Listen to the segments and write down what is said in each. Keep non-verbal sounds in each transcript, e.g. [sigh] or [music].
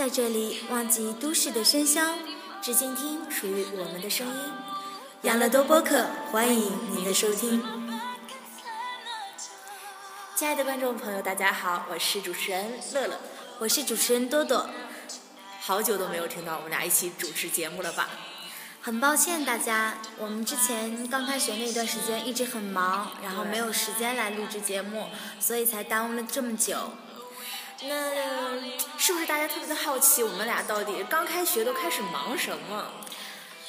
在这里忘记都市的喧嚣，只倾听属于我们的声音。养乐多播客，欢迎您的收听。亲爱的观众朋友，大家好，我是主持人乐乐，我是主持人多多。好久都没有听到我们俩一起主持节目了吧？很抱歉大家，我们之前刚开学那段时间一直很忙，然后没有时间来录制节目，所以才耽误了这么久。那是不是大家特别的好奇，我们俩到底刚开学都开始忙什么？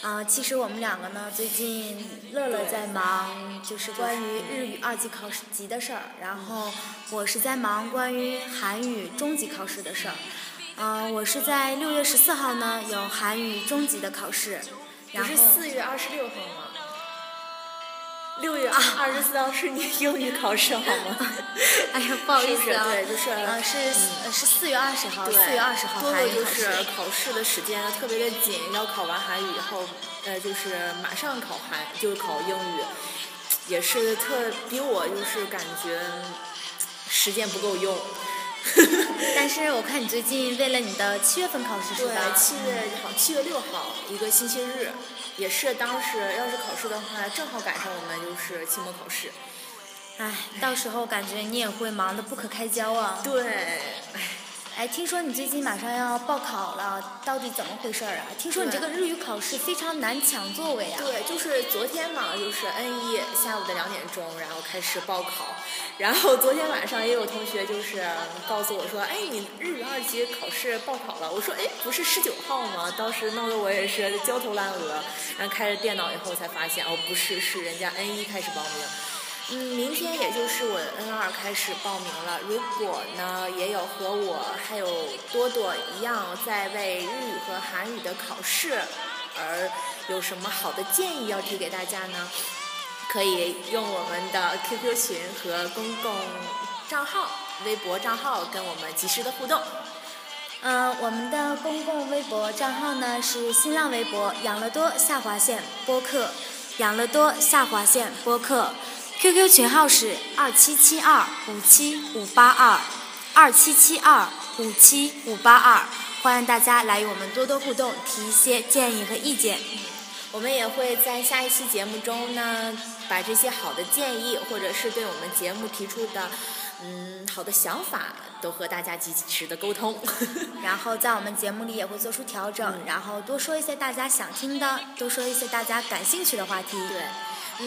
啊，其实我们两个呢，最近乐乐在忙，就是关于日语二级考试级的事儿，然后我是在忙关于韩语中级考试的事儿。嗯，我是在六月十四号呢有韩语中级的考试，然后是四月二十六号吗？六月二十四号是你英语考试好吗？[laughs] 哎呀，不好意思啊，对，就是呃是是四月二十号，四月二十号韩语考试。就是考试的时间特别的紧，要考完韩语以后，呃，就是马上考韩，就是考英语，也是特比我就是感觉时间不够用。[laughs] 但是我看你最近为了你的七月份考试是吧？对，七月好，七月六号一个星期日，也是当时要是考试的话，正好赶上我们就是期末考试。唉，到时候感觉你也会忙得不可开交啊。对，唉。哎，听说你最近马上要报考了，到底怎么回事儿啊？听说你这个日语考试非常难抢座位啊。对，就是昨天嘛，就是 N 一下午的两点钟，然后开始报考，然后昨天晚上也有同学就是告诉我说，哎，你日语二级考试报考了。我说，哎，不是十九号吗？当时弄得我也是焦头烂额，然后开着电脑以后才发现，哦，不是，是人家 N 一开始报名。嗯，明天也就是我的 N 二开始报名了。如果呢，也有和我还有多多一样在为日语和韩语的考试而有什么好的建议要提给大家呢？可以用我们的 QQ 群和公共账号、微博账号跟我们及时的互动。嗯，我们的公共微博账号呢是新浪微博养乐多下划线播客，养乐多下划线播客。QQ 群号是二七七二五七五八二，二七七二五七五八二，欢迎大家来与我们多多互动，提一些建议和意见。我们也会在下一期节目中呢，把这些好的建议，或者是对我们节目提出的嗯好的想法，都和大家及时的沟通。[laughs] 然后在我们节目里也会做出调整，然后多说一些大家想听的，多说一些大家感兴趣的话题。对。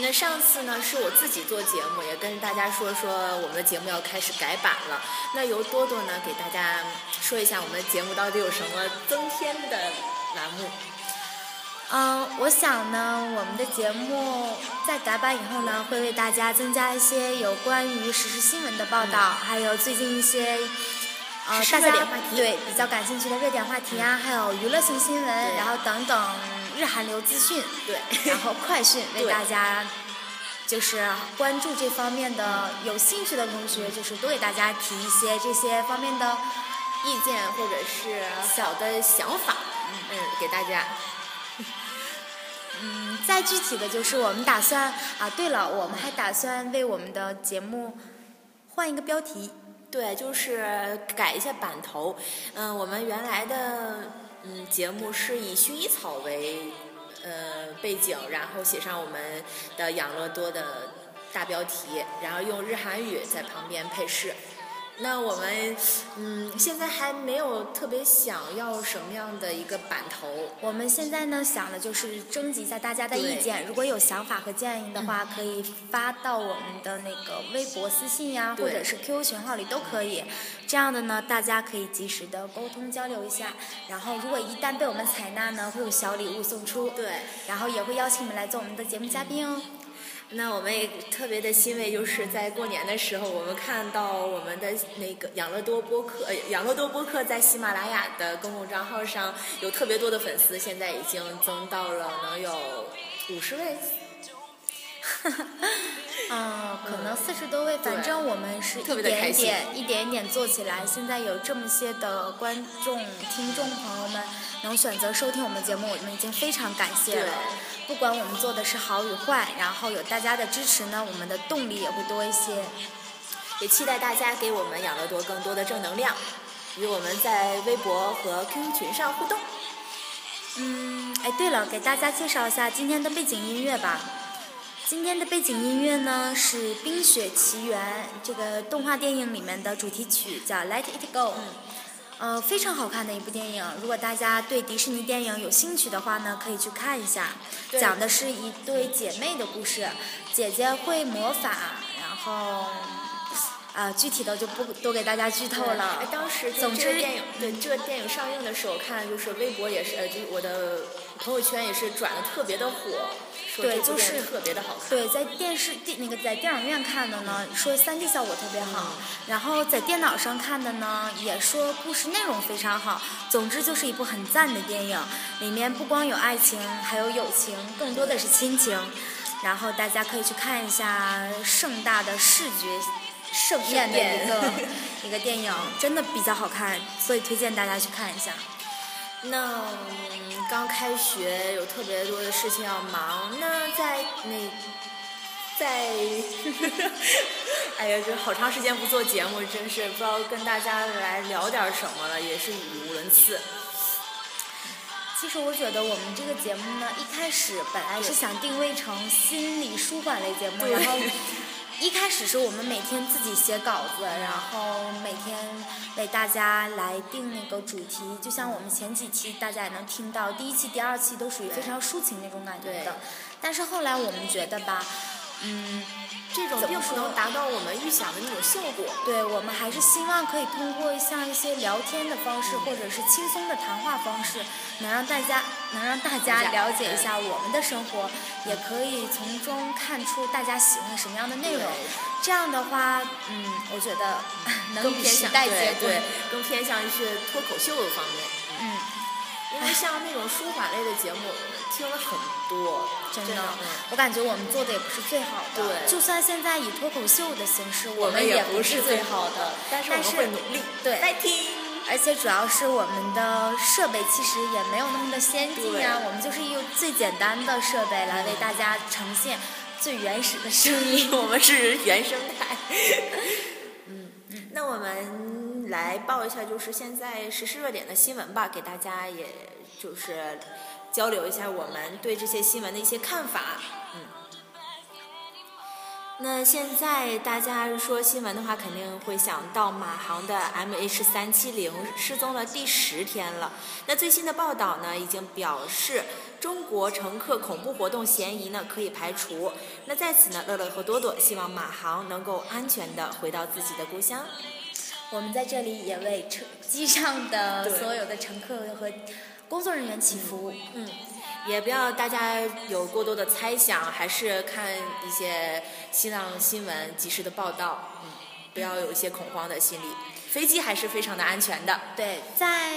那上次呢是我自己做节目，也跟大家说说我们的节目要开始改版了。那由多多呢给大家说一下我们的节目到底有什么增添的栏目。嗯，我想呢，我们的节目在改版以后呢，会为大家增加一些有关于时事新闻的报道，还有最近一些呃大家对比较感兴趣的热点话题啊，还有娱乐性新闻，然后等等。日韩流资讯，对，然后快讯为大家，就是关注这方面的有兴趣的同学，就是多给大家提一些这些方面的意见或者是小的想法，嗯，给大家。嗯，再具体的就是我们打算啊，对了，我们还打算为我们的节目换一个标题，对，就是改一下版头，嗯，我们原来的。嗯，节目是以薰衣草为呃背景，然后写上我们的养乐多的大标题，然后用日韩语在旁边配饰。那我们嗯，现在还没有特别想要什么样的一个版头。我们现在呢想的就是征集一下大家的意见，如果有想法和建议的话，可以发到我们的那个微博私信呀，或者是 QQ 群号里都可以。这样的呢，大家可以及时的沟通交流一下。然后如果一旦被我们采纳呢，会有小礼物送出。对。然后也会邀请你们来做我们的节目嘉宾哦。那我们也特别的欣慰，就是在过年的时候，我们看到我们的那个养乐多播客，养乐多播客在喜马拉雅的公共账号上有特别多的粉丝，现在已经增到了能有五十位。[laughs] 嗯，可能四十多位，反正我们是一点一点、一点一点做起来。现在有这么些的观众、听众朋友们能选择收听我们节目，我们已经非常感谢了。不管我们做的是好与坏，然后有大家的支持呢，我们的动力也会多一些。也期待大家给我们养乐多更多的正能量。与我们在微博和 QQ 群上互动。嗯，哎，对了，给大家介绍一下今天的背景音乐吧。今天的背景音乐呢是《冰雪奇缘》这个动画电影里面的主题曲，叫《Let It Go》。嗯呃，非常好看的一部电影。如果大家对迪士尼电影有兴趣的话呢，可以去看一下。讲的是一对姐妹的故事，姐姐会魔法，然后，啊，具体的就不多给大家剧透了。哎，当时总之电影对这个电影上映的时候，看就是微博也是，呃，就是我的朋友圈也是转的特别的火。对，就是特别的好看。对，在电视电那个在电影院看的呢，说三 D 效果特别好。然后在电脑上看的呢，也说故事内容非常好。总之就是一部很赞的电影，里面不光有爱情，还有友情，更多的是亲情。然后大家可以去看一下盛大的视觉盛宴的一个 [laughs] 一个电影，真的比较好看，所以推荐大家去看一下。那刚开学有特别多的事情要忙，那在那在，[laughs] 哎呀，这好长时间不做节目，真是不知道跟大家来聊点什么了，也是语无伦次。其实我觉得我们这个节目呢，一开始本来是想定位成心理舒缓类节目，然后。一开始是我们每天自己写稿子，然后每天为大家来定那个主题，就像我们前几期大家也能听到，第一期、第二期都属于非常抒情那种感觉的。但是后来我们觉得吧，嗯。这种并不能达到我们预想的那种效果。对，我们还是希望可以通过像一些聊天的方式，或者是轻松的谈话方式，能让大家能让大家了解一下我们的生活，也可以从中看出大家喜欢什么样的内容。这样的话，嗯，我觉得能与时代接轨，更偏向于是脱口秀的方面。嗯，因为像那种舒缓类的节目。听了很多，真的，我感觉我们做的也不是最好的。对，就算现在以脱口秀的形式，我们也不是最好的，但是我们会努力。对，再听。而且主要是我们的设备其实也没有那么的先进啊，我们就是用最简单的设备来为大家呈现最原始的声音，[laughs] 我们是原生态。[laughs] 嗯，那我们来报一下就是现在时事热点的新闻吧，给大家也就是。交流一下我们对这些新闻的一些看法，嗯。那现在大家说新闻的话，肯定会想到马航的 MH 三七零失踪了第十天了。那最新的报道呢，已经表示中国乘客恐怖活动嫌疑呢可以排除。那在此呢，乐乐和多多希望马航能够安全的回到自己的故乡。我们在这里也为车机上的所有的乘客和。工作人员祈福，嗯，也不要大家有过多的猜想，还是看一些新浪新闻及时的报道，嗯，不要有一些恐慌的心理。飞机还是非常的安全的。对，在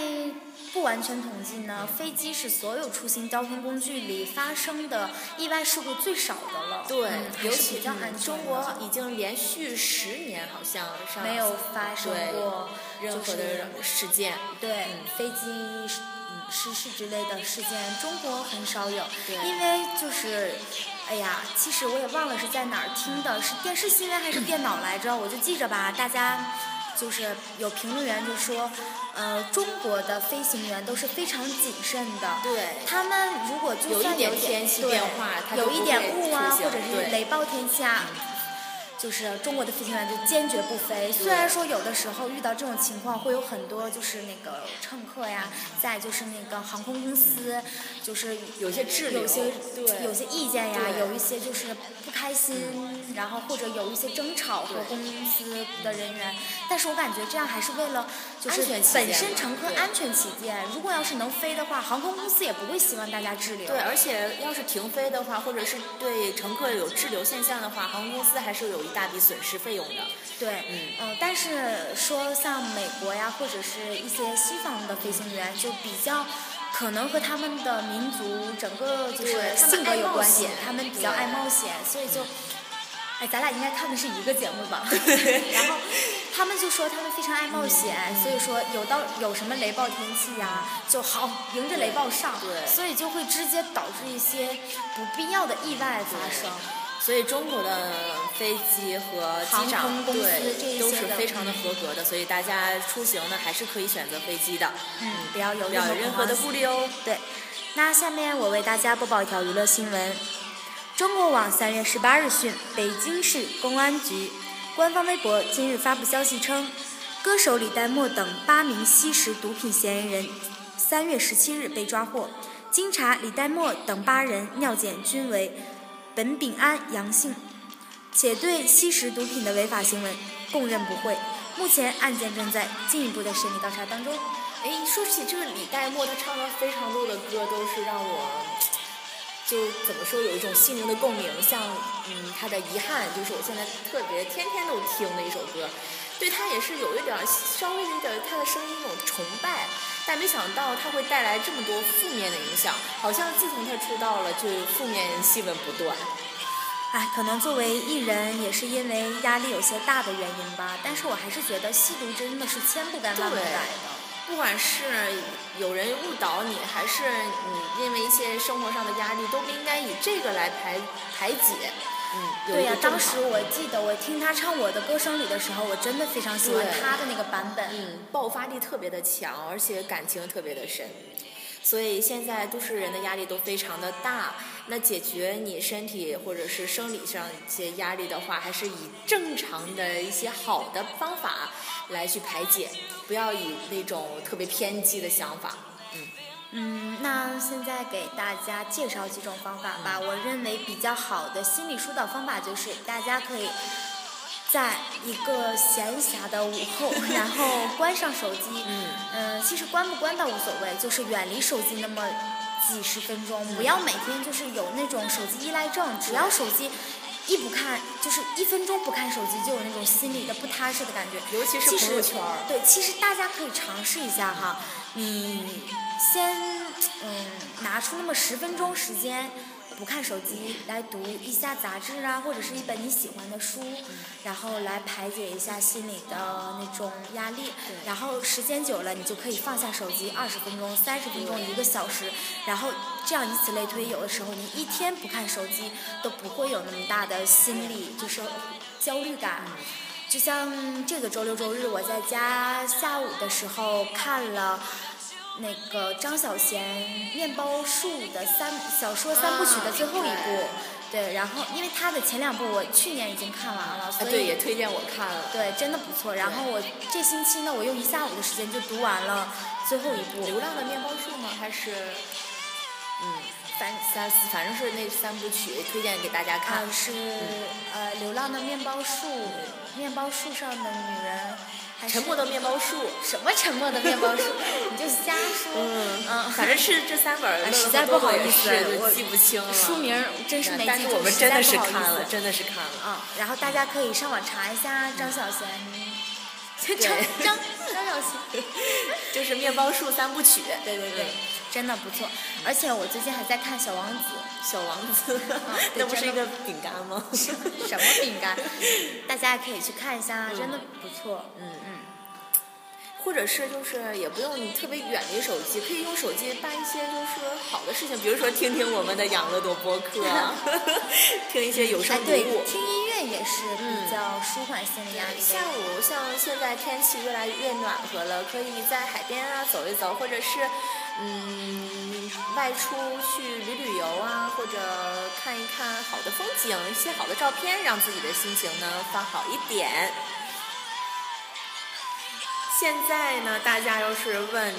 不完全统计呢，飞机是所有出行交通工具里发生的意外事故最少的了。对，尤其中国已经连续十年好像没有发生过任何的事件。对，飞机。失事之类的事件，中国很少有，因为就是，哎呀，其实我也忘了是在哪儿听的，是电视新闻还是电脑来着？我就记着吧。大家就是有评论员就说，呃，中国的飞行员都是非常谨慎的。对。他们如果就算有点对，有一点雾啊，或者是雷暴天气啊。就是中国的飞行员就坚决不飞，虽然说有的时候遇到这种情况会有很多就是那个乘客呀，再就是那个航空公司，就是有些滞留，有些对，有些意见呀，有一些就是不开心，然后或者有一些争吵和公司的人员，但是我感觉这样还是为了就是本身乘客安全起见，如果要是能飞的话，航空公司也不会希望大家滞留。对，而且要是停飞的话，或者是对乘客有滞留现象的话，航空公司还是有。一大笔损失费用的，对，嗯，但是说像美国呀，或者是一些西方的飞行员，就比较可能和他们的民族整个就是性格有关系，他们比较爱冒险，所以就，哎，咱俩应该看的是一个节目吧？[laughs] 然后他们就说他们非常爱冒险，所以说有到有什么雷暴天气呀，就好迎着雷暴上，对，所以就会直接导致一些不必要的意外发生。所以中国的飞机和机长对都是非常的合格的，所以大家出行呢还是可以选择飞机的。嗯，不要有任何的顾虑哦。对，那下面我为大家播报一条娱乐新闻。中国网三月十八日讯，北京市公安局官方微博今日发布消息称，歌手李代沫等八名吸食毒品嫌疑人三月十七日被抓获。经查，李代沫等八人尿检均为苯丙胺阳性，且对吸食毒品的违法行为供认不讳。目前案件正在进一步的审理调查当中。哎，说起这个李代沫，他唱的非常多的歌都是让我。就怎么说有一种心灵的共鸣，像嗯他的遗憾，就是我现在特别天天都听的一首歌，对他也是有一点稍微有点他的声音那种崇拜，但没想到他会带来这么多负面的影响，好像自从他出道了就负面新闻不断。哎，可能作为艺人也是因为压力有些大的原因吧，但是我还是觉得吸毒真的是千不该万不该的。不管是有人误导你，还是你因为一些生活上的压力，都不应该以这个来排排解。嗯，对呀，当时我记得我听他唱《我的歌声里》的时候，我真的非常喜欢他的那个版本。嗯，爆发力特别的强，而且感情特别的深。所以现在都市人的压力都非常的大，那解决你身体或者是生理上一些压力的话，还是以正常的一些好的方法来去排解，不要以那种特别偏激的想法。嗯嗯，那现在给大家介绍几种方法吧。我认为比较好的心理疏导方法就是大家可以。在一个闲暇的午后，然后关上手机。嗯，其实关不关倒无所谓，就是远离手机那么几十分钟，不要每天就是有那种手机依赖症。只要手机一不看，就是一分钟不看手机，就有那种心里的不踏实的感觉。尤其是朋友圈。对，其实大家可以尝试一下哈，你先嗯拿出那么十分钟时间。不看手机，来读一下杂志啊，或者是一本你喜欢的书，然后来排解一下心里的那种压力。然后时间久了，你就可以放下手机，二十分钟、三十分钟、一个小时，然后这样以此类推。有的时候你一天不看手机，都不会有那么大的心理就是焦虑感。就像这个周六周日，我在家下午的时候看了。那个张小娴《面包树》的三小说三部曲的最后一部，对，然后因为他的前两部我去年已经看完了，所以对也推荐我看了，对，真的不错。然后我这星期呢，我用一下午的时间就读完了最后一部《流浪的面包树》吗？还是嗯，三三反正是那三部曲，推荐给大家看。是呃，《流浪的面包树》，面包树上的女人。沉默的面包树，什么沉默的面包树？你就瞎说。嗯嗯，反正是这三本，实在不好意思，我记不清了。书名真是没记住，但是我们真的是看了。真的是看了。嗯，然后大家可以上网查一下张小娴。张张张小娴，[laughs] 就是面包树三部曲。对对对。真的不错，而且我最近还在看《小王子》。小王子，[laughs] [laughs] 那不是一个饼干吗？[laughs] 什么饼干？大家也可以去看一下，真的不错。嗯嗯。或者是就是也不用你特别远离手机，可以用手机办一些就是好的事情，比如说听听我们的养乐多播客，听一些有声读物。听也是比较舒缓心理压力。下午像现在天气越来越暖和了，可以在海边啊走一走，或者是。嗯，外出去旅旅游啊，或者看一看好的风景，一些好的照片，让自己的心情呢放好一点。现在呢，大家要是问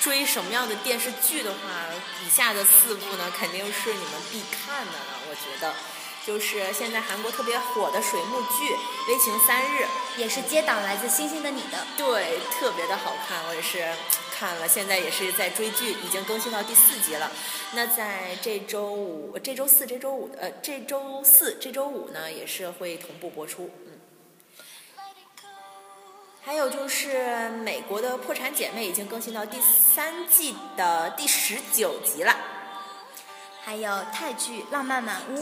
追什么样的电视剧的话，以下的四部呢，肯定是你们必看的了，我觉得。就是现在韩国特别火的水幕剧《危情三日》，也是接档来自星星的你的。对，特别的好看，我也是看了，现在也是在追剧，已经更新到第四集了。那在这周五、这周四、这周五呃，这周四、这周五呢，也是会同步播出。嗯。还有就是美国的《破产姐妹》已经更新到第三季的第十九集了。还有泰剧《浪漫满屋》。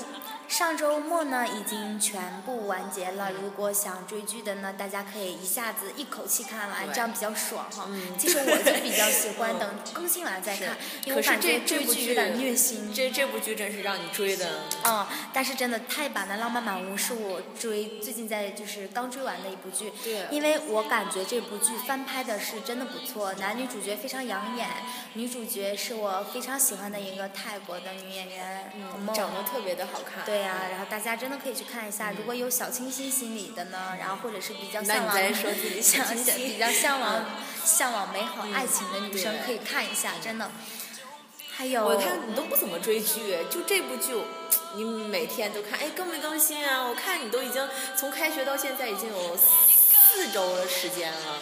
上周末呢已经全部完结了。如果想追剧的呢，大家可以一下子一口气看完，这样比较爽哈。其实我就比较喜欢等 [laughs] 更新完再看，因为我感觉这部剧有点虐心。这这部剧真是让你追的。嗯，但是真的泰版的《浪漫满屋》是我追最近在就是刚追完的一部剧。对。因为我感觉这部剧翻拍的是真的不错，男女主角非常养眼，女主角是我非常喜欢的一个泰国的女演员，嗯，长得特别的好看。对呀，然后大家真的可以去看一下。如果有小清新心理的呢，然后或者是比较向往，向比较向往向往美好爱情的女生可以看一下，真的。还有，我看你都不怎么追剧，就这部剧，你每天都看，哎，更没更新啊？我看你都已经从开学到现在已经有四周的时间了。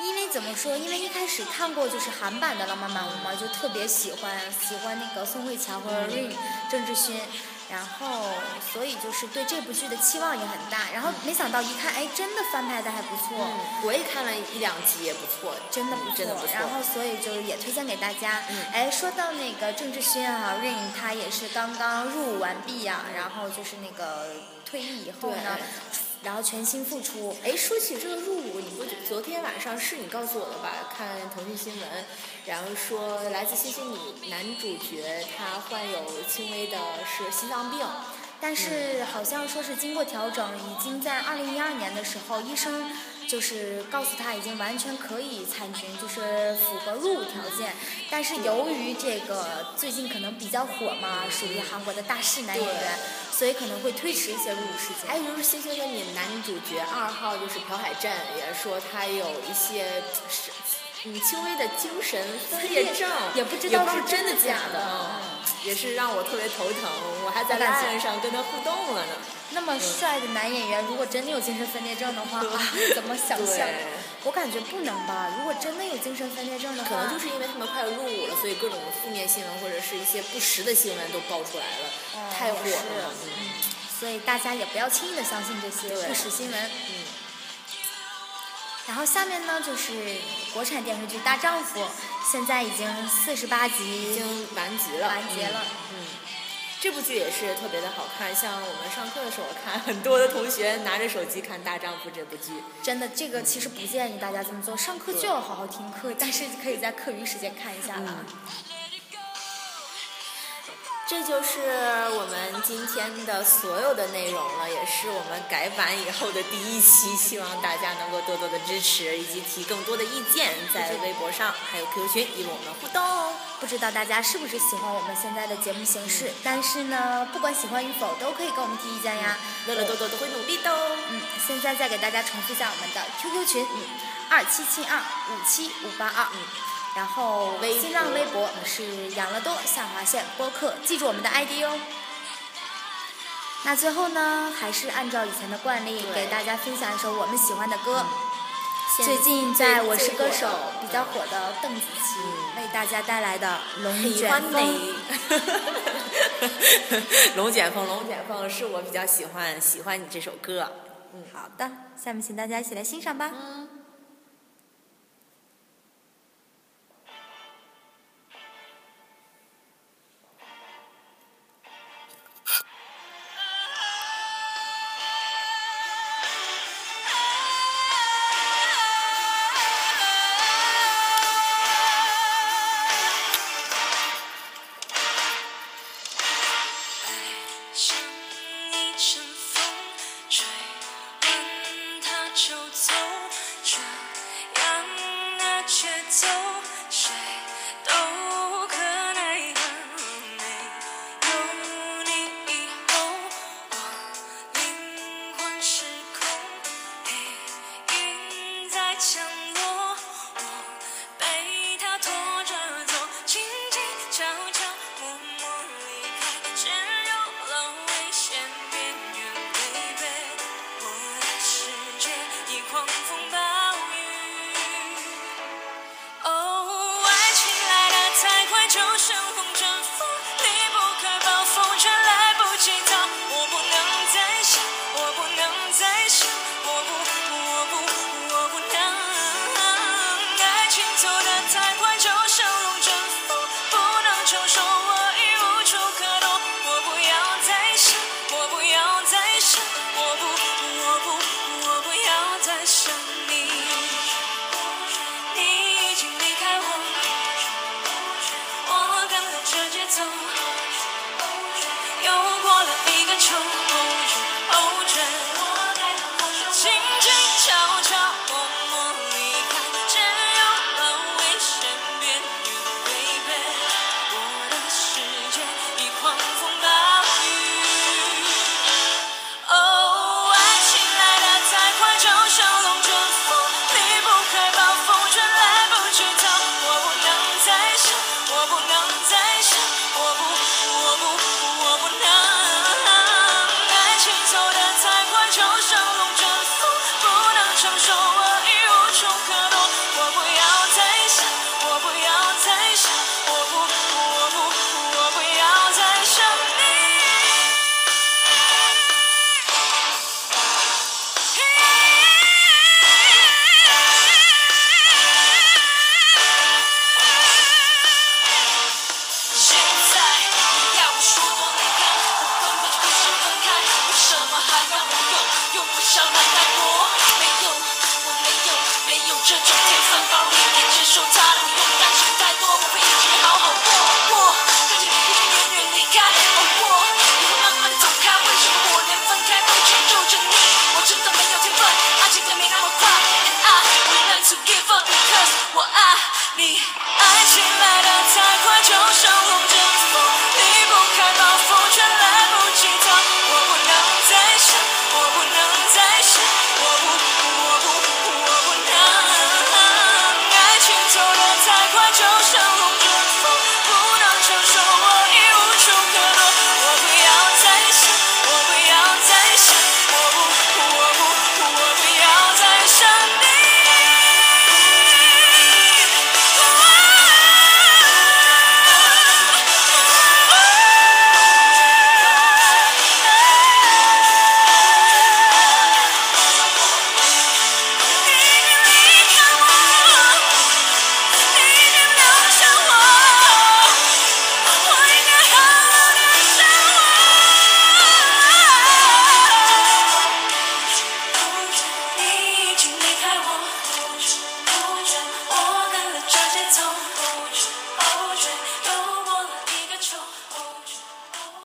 因为怎么说？因为一开始看过就是韩版的《浪漫满屋》嘛，就特别喜欢，喜欢那个宋慧乔和 Rain 郑智薰，然后所以就是对这部剧的期望也很大。然后没想到一看，哎，真的翻拍的还不错。我也看了一两集，也不错，真的不错。然后所以就也推荐给大家。哎，说到那个郑智薰啊，Rain 他也是刚刚入伍完毕呀，然后就是那个退役以后呢。然后全心付出。哎，说起这个入伍，你不昨天晚上是你告诉我的吧？看腾讯新闻，然后说来自星星你男主角他患有轻微的是心脏病，但是好像说是经过调整，已经在二零一二年的时候，医生就是告诉他已经完全可以参军，就是符合入伍条件。但是由于这个最近可能比较火嘛，属于韩国的大势男演员。所以可能会推迟一些入伍时间。还有就是《星星的你》男主角二号就是朴海镇，也说他有一些是嗯轻微的精神分裂症，也不知道是真的假的，也是让我特别头疼。我还在烂上跟他互动了呢。那么帅的男演员，如果真的有精神分裂症的话，怎么想象？我感觉不能吧。如果真的有精神分裂症的话，可能就是因为他们快要入伍了，所以各种负面新闻或者是一些不实的新闻都爆出来了，太火了。嗯，所以大家也不要轻易的相信这些不实新闻。嗯。然后下面呢，就是国产电视剧《大丈夫》，现在已经四十八集，已经完结了。完结了。嗯。这部剧也是特别的好看，像我们上课的时候看，很多的同学拿着手机看《大丈夫》这部剧。真的，这个其实不建议大家这么做，上课就要好好听课，但是可以在课余时间看一下了。这就是我们今天的所有的内容了，也是我们改版以后的第一期，希望大家能够多多的支持，以及提更多的意见，在微博上还有 QQ 群与我们互动。不知道大家是不是喜欢我们现在的节目形式？但是呢，不管喜欢与否，都可以跟我们提意见呀。乐乐多多都会努力的哦。嗯，现在再给大家重复一下我们的 QQ 群，嗯二七七二五七五八二。然后新浪微博是养乐多下划线播客，记住我们的 ID 哦。那最后呢，还是按照以前的惯例，给大家分享一首我们喜欢的歌。最近在我是歌手比较火的邓紫棋为大家带来的《龙卷风》。龙卷风，龙卷风是我比较喜欢喜欢你这首歌。嗯，好的，下面请大家一起来欣赏吧。这种片森